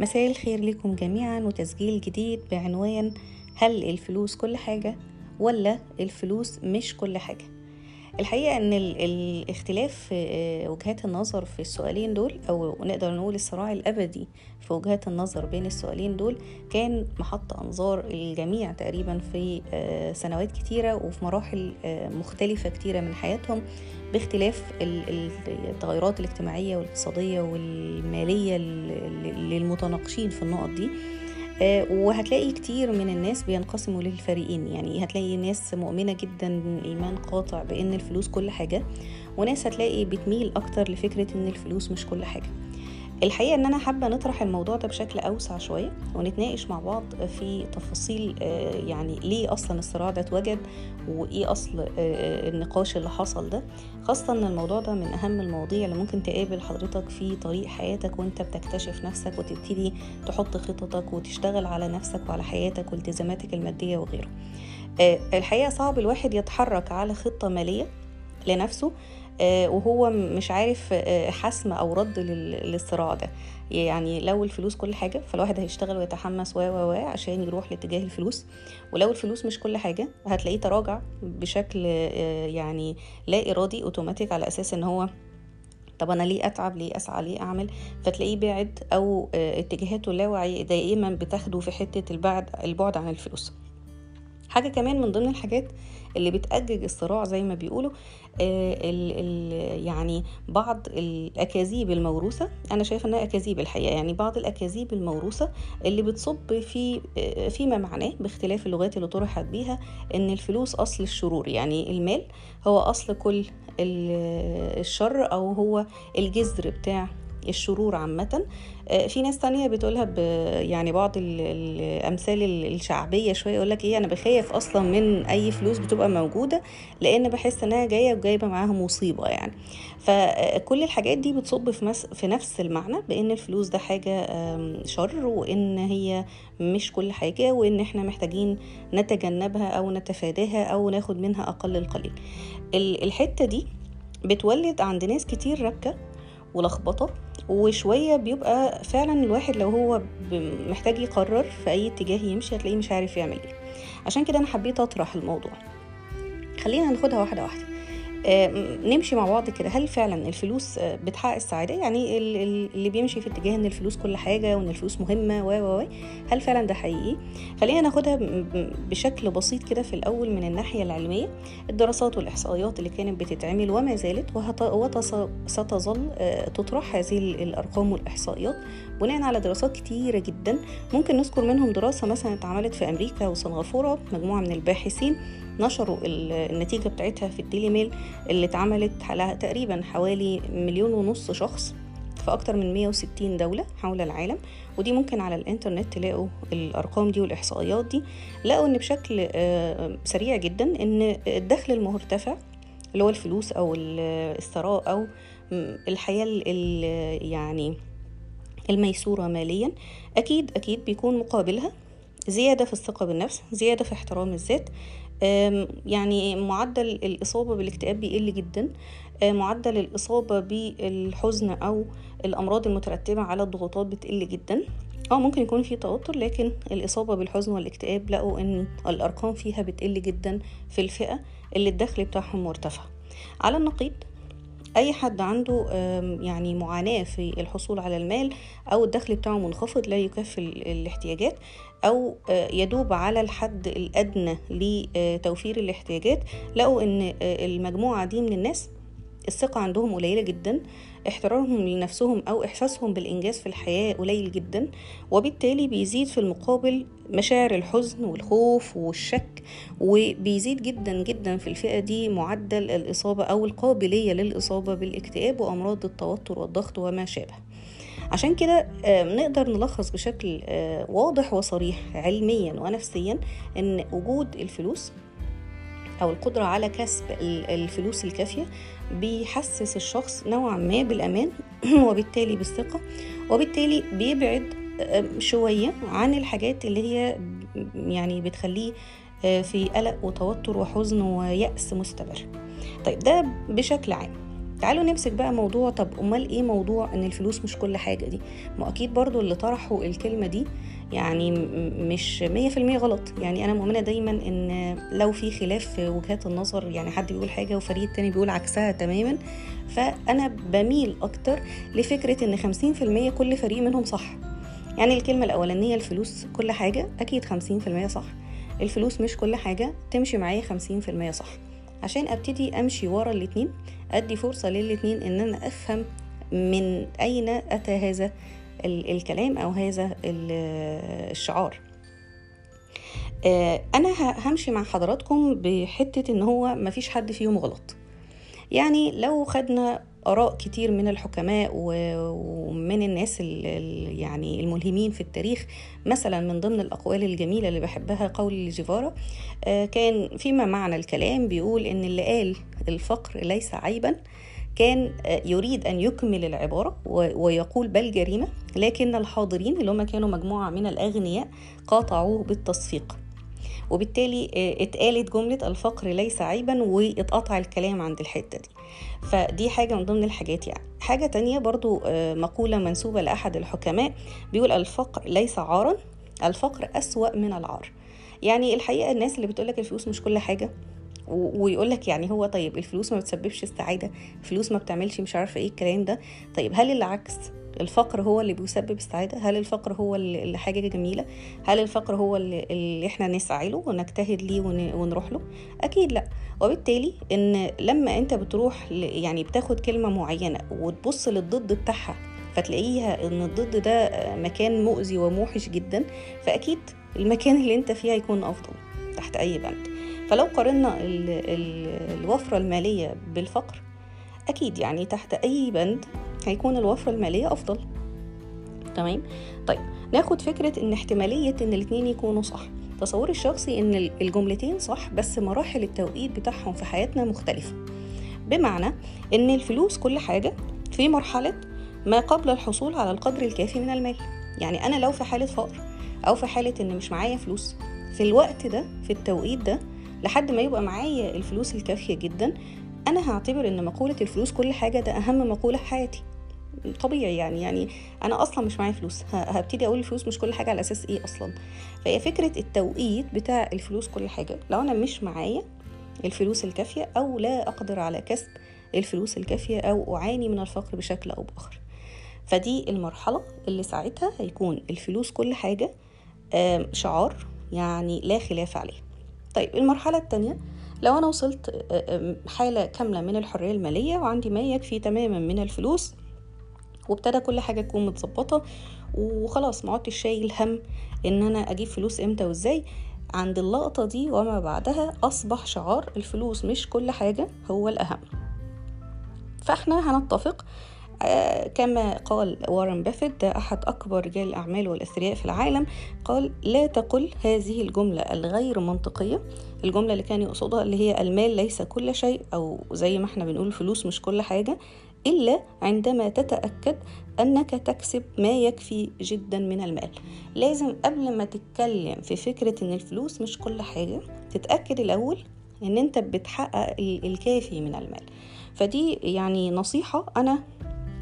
مساء الخير لكم جميعا وتسجيل جديد بعنوان هل الفلوس كل حاجة ولا الفلوس مش كل حاجة؟ الحقيقة ال- الاختلاف في آه، وجهات النظر في السؤالين دول أو نقدر نقول الصراع الأبدي في وجهات النظر بين السؤالين دول كان محط أنظار الجميع تقريبا في آه، سنوات كتيرة وفي مراحل آه، مختلفة كتيرة من حياتهم باختلاف ال- ال- التغيرات الاجتماعية والاقتصادية والمالية لل- للمتناقشين في النقط دي. وهتلاقي كتير من الناس بينقسموا للفريقين. يعني هتلاقي ناس مؤمنة جدا إيمان قاطع بأن الفلوس كل حاجة وناس هتلاقي بتميل أكتر لفكرة أن الفلوس مش كل حاجة. الحقيقة إن أنا حابة نطرح الموضوع ده بشكل أوسع شوية ونتناقش مع بعض في تفاصيل آه، يعني ليه أصلا الصراع ده اتوجد وإيه أصل آه، النقاش اللي حصل ده. خاصة إن الموضوع ده من أهم المواضيع اللي ممكن تقابل حضرتك في طريق حياتك وأنت بتكتشف نفسك وتبتدي تحط خططك وتشتغل على نفسك وعلى حياتك والتزاماتك المادية وغيره. آه، الحقيقة صعب الواحد يتحرك على خطة مالية لنفسه آه، وهو مش عارف آه، حسم أو رد لل- للصراع ده. يعني لو الفلوس كل حاجة فالواحد هيشتغل ويتحمس و و و عشان يروح لاتجاه الفلوس. ولو الفلوس مش كل حاجة هتلاقيه تراجع بشكل آه، يعني لا إرادي أوتوماتيك على أساس إن هو طب أنا ليه أتعب ليه أسعى ليه أعمل؟ فتلاقيه بعد أو آه، اتجاهاته اللاواعي دائما بتاخده في حتة البعد البعد عن الفلوس. حاجة كمان من ضمن الحاجات اللي بتأجج الصراع زي ما بيقولوا آه، يعني بعض الأكاذيب الموروثة أنا شايفة إنها أكاذيب الحقيقة يعني بعض الأكاذيب الموروثة اللي بتصب في آه، فيما معناه باختلاف اللغات اللي طرحت بيها إن الفلوس أصل الشرور يعني المال هو أصل كل ال- الشر أو هو الجذر بتاع الشرور عامة. آه، في ناس تانية بتقولها ب يعني بعض ال- الأمثال ال- الشعبية شوية يقول لك إيه أنا بخاف أصلا من أي فلوس بتبقى موجودة لأن بحس إنها جاية وجايبة معاها مصيبة يعني. فكل الحاجات دي بتصب في, مس في نفس المعنى بأن الفلوس ده حاجة شر وإن هي مش كل حاجة وإن إحنا محتاجين نتجنبها أو نتفاداها أو ناخد منها أقل القليل. ال- الحتة دي بتولد عند ناس كتير ربكة ولخبطة وشوية بيبقى فعلا الواحد لو هو محتاج يقرر في أي اتجاه يمشي هتلاقيه مش عارف يعمل إيه. عشان كده أنا حبيت أطرح الموضوع. خلينا ناخدها واحدة واحدة. نمشي مع بعض كده. هل فعلا الفلوس آه، بتحقق السعادة؟ يعني ال- ال- اللي بيمشي في اتجاه إن الفلوس كل حاجة وإن الفلوس مهمة و و هل فعلا ده حقيقي؟ خلينا ناخدها بشكل بسيط كده في الأول من الناحية العلمية. الدراسات والإحصائيات اللي كانت بتتعمل وما زالت وستظل تطرح هذه ال- الأرقام والإحصائيات بناء على دراسات كتيرة جدا. ممكن نذكر منهم دراسة مثلا اتعملت في أمريكا وسنغافورة مجموعة من الباحثين. نشروا ال- النتيجة بتاعتها في الديلي ميل اللي اتعملت على تقريبا حوالي مليون ونص شخص في أكتر من 160 دولة حول العالم ودي ممكن على الإنترنت تلاقوا الأرقام دي والإحصائيات دي. لقوا إن بشكل آه، سريع جدا إن الدخل المرتفع اللي هو الفلوس أو ال- الثراء أو الحياة ال- ال- يعني الميسورة ماليا أكيد أكيد بيكون مقابلها زيادة في الثقة بالنفس زيادة في احترام الذات يعني معدل الإصابة بالاكتئاب بيقل جدا. أم، معدل الإصابة بالحزن أو الأمراض المترتبة على الضغوطات بتقل جدا. آه ممكن يكون في توتر لكن الإصابة بالحزن والاكتئاب لقوا إن الأرقام فيها بتقل جدا في الفئة اللي الدخل بتاعهم مرتفع. على النقيض أي حد عنده يعني معاناة في الحصول على المال أو الدخل بتاعه منخفض لا يكفي ال- الاحتياجات أو آه، يدوب على الحد الأدنى لتوفير الاحتياجات لقوا إن آه، المجموعة دي من الناس الثقة عندهم قليلة جدا احترامهم لنفسهم أو إحساسهم بالإنجاز في الحياة قليل جدا وبالتالي بيزيد في المقابل مشاعر الحزن والخوف والشك وبيزيد جدا جدا في الفئة دي معدل الإصابة أو القابلية للإصابة بالاكتئاب وأمراض التوتر والضغط وما شابه. عشان كده آه، نقدر نلخص بشكل آه، واضح وصريح علميا ونفسيا إن وجود الفلوس أو القدرة على كسب ال- الفلوس الكافية بيحسس الشخص نوعا ما بالأمان وبالتالي بالثقة وبالتالي بيبعد آه، شوية عن الحاجات اللي هي يعني بتخليه آه، في قلق وتوتر وحزن ويأس مستمر. طيب ده بشكل عام. تعالوا نمسك بقى موضوع طب أمال إيه موضوع إن الفلوس مش كل حاجة دي؟ ما أكيد برضو اللي طرحوا الكلمة دي يعني مش مية في المية غلط. يعني أنا مؤمنة دايما إن لو في خلاف في وجهات النظر يعني حد بيقول حاجة وفريق تاني بيقول عكسها تماما فأنا بميل إن خمسين في المية كل فريق منهم صح. يعني الكلمة الأولانية الفلوس كل خمسين في المية صح. الفلوس مش كل حاجة تمشي معايا خمسين في المية صح. عشان أبتدي أمشي ورا الاتنين أدي فرصة للاتنين إن أنا أفهم من أين أتى هذا الكلام أو هذا الشعار. أنا همشي مع حضراتكم بحتة إن هو مفيش حد فيهم غلط. يعني لو خدنا آراء كتير من الحكماء ومن الناس يعني الملهمين في التاريخ مثلا من ضمن الأقوال الجميلة اللي بحبها قول جيفارا كان فيما معنى الكلام بيقول إن اللي قال الفقر ليس عيبا كان يريد أن يكمل العبارة ويقول بل جريمة لكن الحاضرين اللي هم كانوا مجموعة من الأغنياء قاطعوه بالتصفيق. وبالتالي اتقالت جملة الفقر ليس عيبا واتقطع الكلام عند الحتة دي. فدي حاجة من ضمن الحاجات يعني. حاجة تانية برضو مقولة منسوبة لأحد الحكماء بيقول الفقر ليس عارا الفقر أسوأ من العار. يعني الحقيقة الناس اللي بتقولك الفلوس مش كل حاجة ويقول لك يعني هو طيب الفلوس ما بتسببش السعاده الفلوس ما بتعملش مش عارفة إيه الكلام ده. طيب هل العكس الفقر هو اللي بيسبب السعاده هل الفقر هو اللي حاجة جميلة؟ هل الفقر هو اللي, إحنا نسعى له ونجتهد ليه ونروح له؟ أكيد لأ. وبالتالي إن لما أنت بتروح يعني بتاخد كلمة معينة وتبص للضد بتاعها فتلاقيها إن الضد ده مكان مؤذي وموحش جدا فأكيد المكان اللي أنت فيه هيكون أفضل تحت أي بند. فلو قارنا ال ال الوفرة المالية بالفقر أكيد يعني تحت أي بند هيكون الوفرة المالية أفضل. تمام؟ طيب ناخد فكرة إن احتمالية إن الاتنين يكونوا صح. تصوري الشخصي إن الجملتين صح بس مراحل التوقيت بتاعهم في حياتنا مختلفة. بمعنى إن الفلوس كل حاجة في مرحلة ما قبل الحصول على القدر الكافي من المال. يعني أنا لو في حالة فقر أو في حالة إن مش معايا فلوس في الوقت ده في التوقيت ده لحد ما يبقى معايا الفلوس الكافية جدا أنا هعتبر إن مقولة الفلوس كل حاجة ده أهم مقولة في حياتي. طبيعي يعني يعني أنا أصلا مش معايا فلوس. هبتدي أقول الفلوس مش كل حاجة على أساس إيه أصلا؟ فهي فكرة التوقيت بتاع الفلوس كل حاجة. لو أنا مش معايا الفلوس الكافية أو لا أقدر على كسب الفلوس الكافية أو أعاني من الفقر بشكل أو بآخر. فدي المرحلة اللي ساعتها هيكون الفلوس كل حاجة شعار يعني لا خلاف عليه. طيب المرحلة التانية لو أنا وصلت حالة كاملة من الحرية المالية وعندي ما يكفي تماما من الفلوس وابتدى كل حاجة تكون متظبطة. وخلاص ما عدتش شايل هم إن أنا أجيب فلوس إمتى وإزاي. عند اللقطة دي وما بعدها أصبح شعار الفلوس مش كل حاجة هو الأهم. فإحنا هنتفق. كما قال وارن بافيت ده أحد أكبر رجال الأعمال والأثرياء في العالم قال لا تقل هذه الجملة الغير منطقية. الجملة اللي كان يقصدها اللي هي المال ليس كل شيء أو زي ما إحنا بنقول الفلوس مش كل حاجة. إلا عندما تتأكد أنك تكسب ما يكفي جدا من المال. لازم قبل ما تتكلم في فكرة أن الفلوس مش كل حاجة تتأكد الأول أن أنت بتحقق الكافي من المال. فدي يعني نصيحة أنا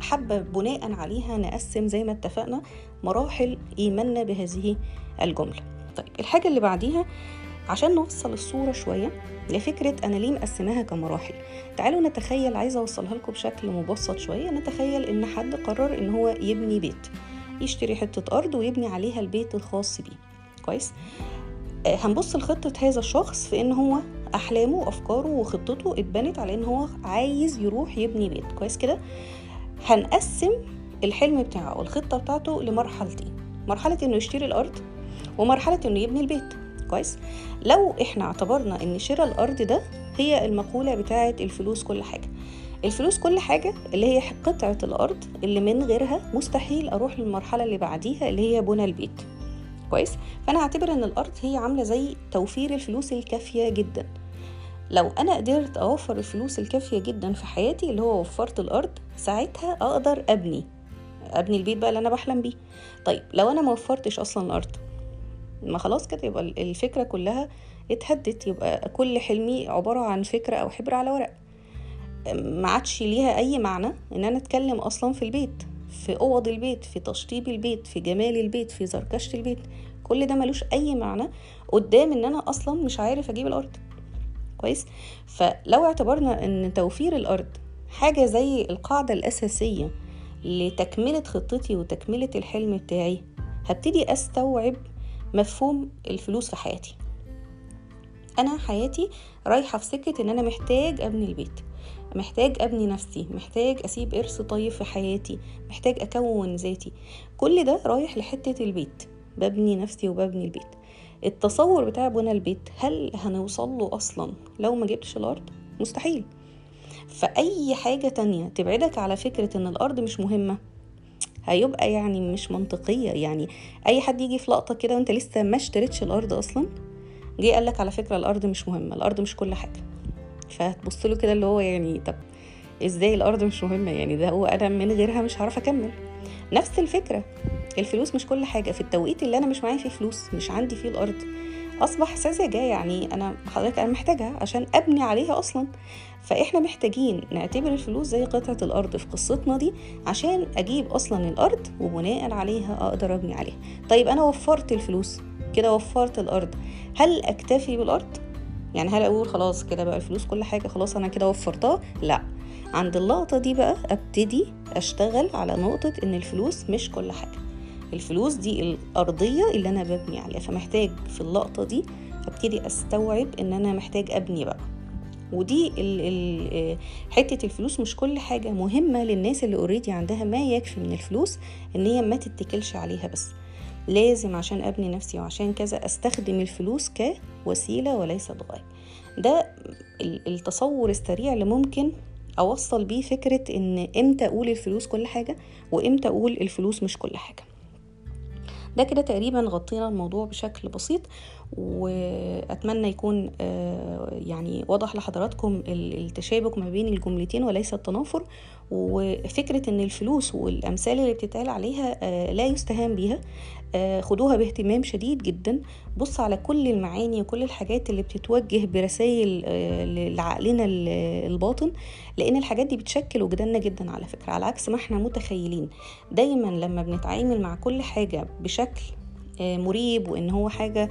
حابة بناء عليها نقسم زي ما اتفقنا مراحل إيماننا بهذه الجملة. طيب الحاجة اللي بعديها عشان نوصل الصورة شوية لفكرة أنا ليه مقسماها كمراحل؟ تعالوا نتخيل عايزة أوصلها لكم بشكل مبسط شوية نتخيل إن حد قرر إن هو يبني بيت يشتري حتة أرض ويبني عليها البيت الخاص بيه. كويس؟ آه هنبص لخطة هذا الشخص في إن هو أحلامه وأفكاره وخطته اتبنت على إن هو عايز يروح يبني بيت. كويس كده؟ هنقسم الحلم بتاعه والخطة بتاعته لمرحلتين مرحلة إنه يشتري الأرض ومرحلة إنه يبني البيت. كويس. لو إحنا اعتبرنا إن شراء الأرض ده هي المقولة بتاعة الفلوس كل حاجة. الفلوس كل حاجة اللي هي قطعة الأرض اللي من غيرها مستحيل أروح للمرحلة اللي بعديها اللي هي بنى البيت. كويس؟ فأنا هعتبر إن الأرض هي عاملة زي توفير الفلوس الكافية جدا. لو أنا قدرت أوفر الفلوس الكافية جدا في حياتي اللي هو وفرت الأرض ساعتها أقدر أبني أبني البيت بقى اللي أنا بحلم بيه. طيب لو أنا ما وفرتش أصلا الأرض ما خلاص كده يبقى الفكرة كلها اتهدت يبقى كل حلمي عبارة عن فكرة أو حبر على ورق. ما عادش ليها أي معنى إن أنا أتكلم أصلا في البيت في أوض البيت في تشطيب البيت في جمال البيت في زركشه البيت. كل ده ملوش أي معنى قدام إن أنا أصلا مش عارف أجيب الأرض. كويس؟ فلو اعتبرنا إن توفير الأرض حاجة زي القاعدة الأساسية لتكملة خطتي وتكملة الحلم بتاعي هبتدي أستوعب مفهوم الفلوس في حياتي. أنا حياتي رايحة في سكة إن أنا محتاج أبني البيت محتاج أبني نفسي محتاج أسيب إرث طيب في حياتي محتاج أكون ذاتي. كل ده رايح لحتة البيت ببني نفسي وببني البيت. التصور بتاع بنى البيت هل هنوصل له أصلا؟ لو ما جبتش الأرض مستحيل. فأي حاجة تانية تبعدك على فكرة إن الأرض مش مهمة هيبقى يعني مش منطقية. يعني أي حد يجي في لقطة كده وأنت لسه ما اشتريتش الأرض أصلا جه قال لك على فكرة الأرض مش مهمة الأرض مش كل حاجة. فهتبص له كده اللي هو يعني طب إزاي الأرض مش مهمة؟ يعني ده هو أنا من غيرها مش هعرف أكمل. نفس الفكرة الفلوس مش كل حاجة. في التوقيت اللي أنا مش معايا فيه فلوس مش عندي فيه الأرض أصبح ساذجة يعني أنا حضرتك أنا محتاجها عشان أبني عليها أصلا. فإحنا محتاجين نعتبر الفلوس زي قطعة الأرض في قصتنا دي عشان أجيب أصلا الأرض وبناء عليها أقدر أبني عليها. طيب أنا وفرت الفلوس كده وفرت الأرض هل أكتفي بالأرض؟ يعني هل أقول خلاص كده بقى الفلوس كل حاجة خلاص أنا كده وفرتها؟ لا. عند اللقطة دي بقى أبتدي أشتغل على نقطة إن الفلوس مش كل حاجة. الفلوس دي الأرضية اللي أنا ببني عليها فمحتاج في اللقطة دي أبتدي أستوعب إن أنا محتاج أبني بقى. ودي ال ال حتة الفلوس مش كل حاجة مهمة للناس اللي اوريدي عندها ما يكفي من الفلوس إن هي ما تتكلش عليها بس. لازم عشان أبني نفسي وعشان كذا أستخدم الفلوس كوسيلة وليست غايه ده التصور السريع اللي ممكن أوصل بيه فكرة إن إمتى أقول الفلوس كل حاجة وإمتى أقول الفلوس مش كل حاجة. ده كده تقريبا غطينا الموضوع بشكل بسيط. وأتمنى يكون يعني واضح لحضراتكم التشابك ما بين الجملتين وليس التنافر وفكرة إن الفلوس والأمثال اللي بتتقال عليها لا يستهان بيها. خدوها باهتمام شديد جدا. بص على كل المعاني وكل الحاجات اللي بتتوجه برسائل لعقلنا الباطن لأن الحاجات دي بتشكل وجداننا جدا على فكرة على عكس ما إحنا متخيلين. دايما لما بنتعامل مع كل حاجة بشكل مريب وإن هو حاجة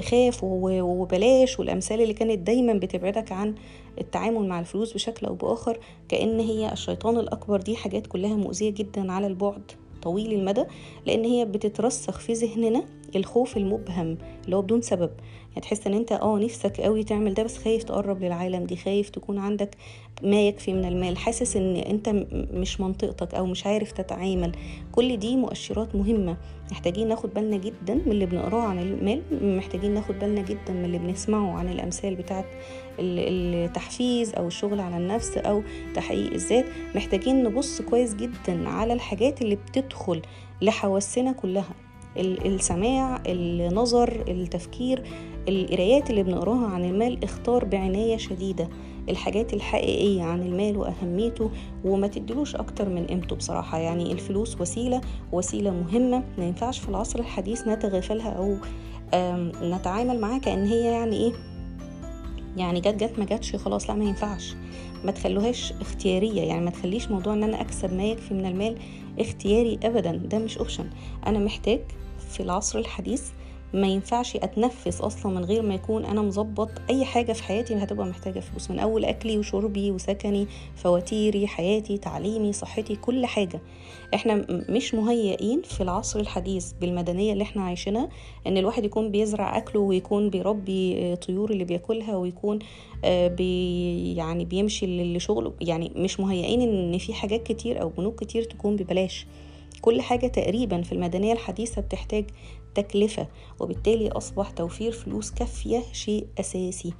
خاف وبلاش والأمثال اللي كانت دايما بتبعدك عن التعامل مع الفلوس بشكل أو بآخر كأن هي الشيطان الأكبر. دي حاجات كلها مؤذية جدا على البعد طويل المدى لأن هي بتترسخ في ذهننا. الخوف المبهم اللي هو بدون سبب. يعني تحس إن أنت آه نفسك قوي تعمل ده بس خايف تقرب للعالم دي خايف تكون عندك ما يكفي من المال. حاسس إن أنت مش منطقتك أو مش عارف تتعامل. كل دي مؤشرات مهمة. محتاجين ناخد بالنا جدا من اللي بنقراه عن المال. محتاجين ناخد بالنا جدا من اللي بنسمعه عن الأمثال بتاعت التحفيز أو الشغل على النفس أو تحقيق الذات. محتاجين نبص كويس جدا على الحاجات اللي بتدخل لحواسنا كلها. السماع النظر التفكير القرايات اللي بنقراها عن المال اختار بعناية شديدة. الحاجات الحقيقية عن المال وأهميته وما تدلوش أكتر من قيمته بصراحة. يعني الفلوس وسيلة وسيلة مهمة. ما ينفعش في العصر الحديث نتغافلها أو نتعامل معاها كأن هي يعني إيه يعني جت جت ما جاتش خلاص. لا ما ينفعش. ما تخلوهاش اختيارية. يعني ما تخليش موضوع إن أنا أكسب ما يكفي من المال اختياري ابدا. ده مش option. أنا محتاج في العصر الحديث ما ينفعش أتنفس أصلا من غير ما يكون أنا مظبط أي حاجة في حياتي هتبقى محتاجة فلوس من أول أكلي وشربي وسكني فواتيري حياتي تعليمي صحتي كل حاجة. إحنا مش مهيئين في العصر الحديث بالمدنية اللي إحنا عايشينها إن الواحد يكون بيزرع أكله ويكون بيربي طيور اللي بياكلها ويكون بي يعني بيمشي لشغله. يعني مش مهيئين إن في حاجات كتير أو بنوك كتير تكون ببلاش. كل حاجة تقريبا في المدنية الحديثة بتحتاج تكلفة وبالتالي أصبح توفير فلوس كافية شيء أساسي.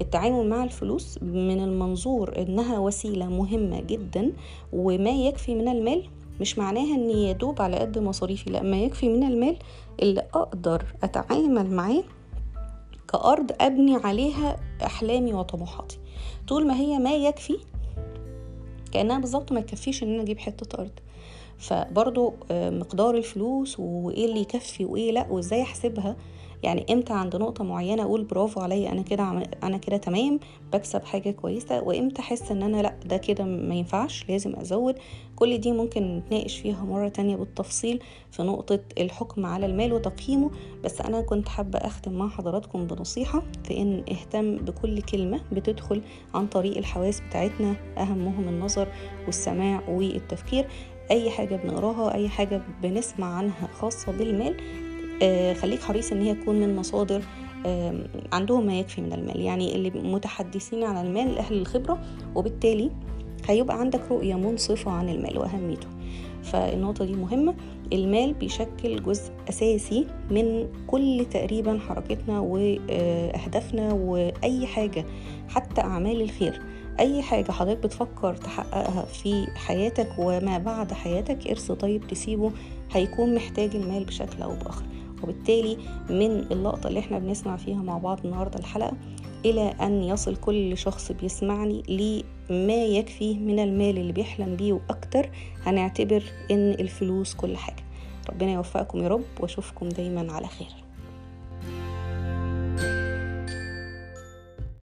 التعامل مع الفلوس من المنظور إنها وسيلة مهمة جدا وما يكفي من المال مش معناها إني يدوب على قد مصاريفي لا ما يكفي من المال اللي أقدر أتعامل معاه كأرض أبني عليها أحلامي وطموحاتي. طول ما هي ما يكفي كأنها بالظبط ما تكفيش إن أنا أجيب حتة أرض. فبرضو مقدار الفلوس وإيه اللي يكفي وإيه لأ وإزاي أحسبها. يعني إمتى عند نقطة معينة أقول برافو عليا أنا كده أنا كده تمام بكسب حاجة كويسة وإمتى أحس إن أنا لأ ده كده ما ينفعش لازم أزود. كل دي ممكن نتناقش فيها مرة تانية بالتفصيل في نقطة الحكم على المال وتقييمه. بس أنا كنت حابة أختم مع حضراتكم بنصيحة في إن اهتم بكل كلمة بتدخل عن طريق الحواس بتاعتنا أهمهم النظر والسماع والتفكير. أي حاجة بنقراها أي حاجة بنسمع عنها خاصة بالمال آه خليك حريص إن هي تكون من مصادر عندهم ما يكفي من المال. يعني اللي متحدثين عن المال أهل الخبرة وبالتالي هيبقى عندك رؤية منصفة عن المال وأهميته. فالنقطة دي مهمة. المال بيشكل جزء أساسي من كل تقريبا حركتنا وأهدافنا وأي حاجة حتى أعمال الخير. أي حاجة حضرتك بتفكر تحققها في حياتك وما بعد حياتك ارث طيب تسيبه هيكون محتاج المال بشكل أو بآخر. وبالتالي من اللقطة اللي إحنا بنسمع فيها مع بعض النهاردة الحلقة إلى أن يصل كل شخص بيسمعني لما يكفيه من المال اللي بيحلم بيه وأكتر هنعتبر إن الفلوس كل حاجة. ربنا يوفقكم يا رب وأشوفكم دايما على خير.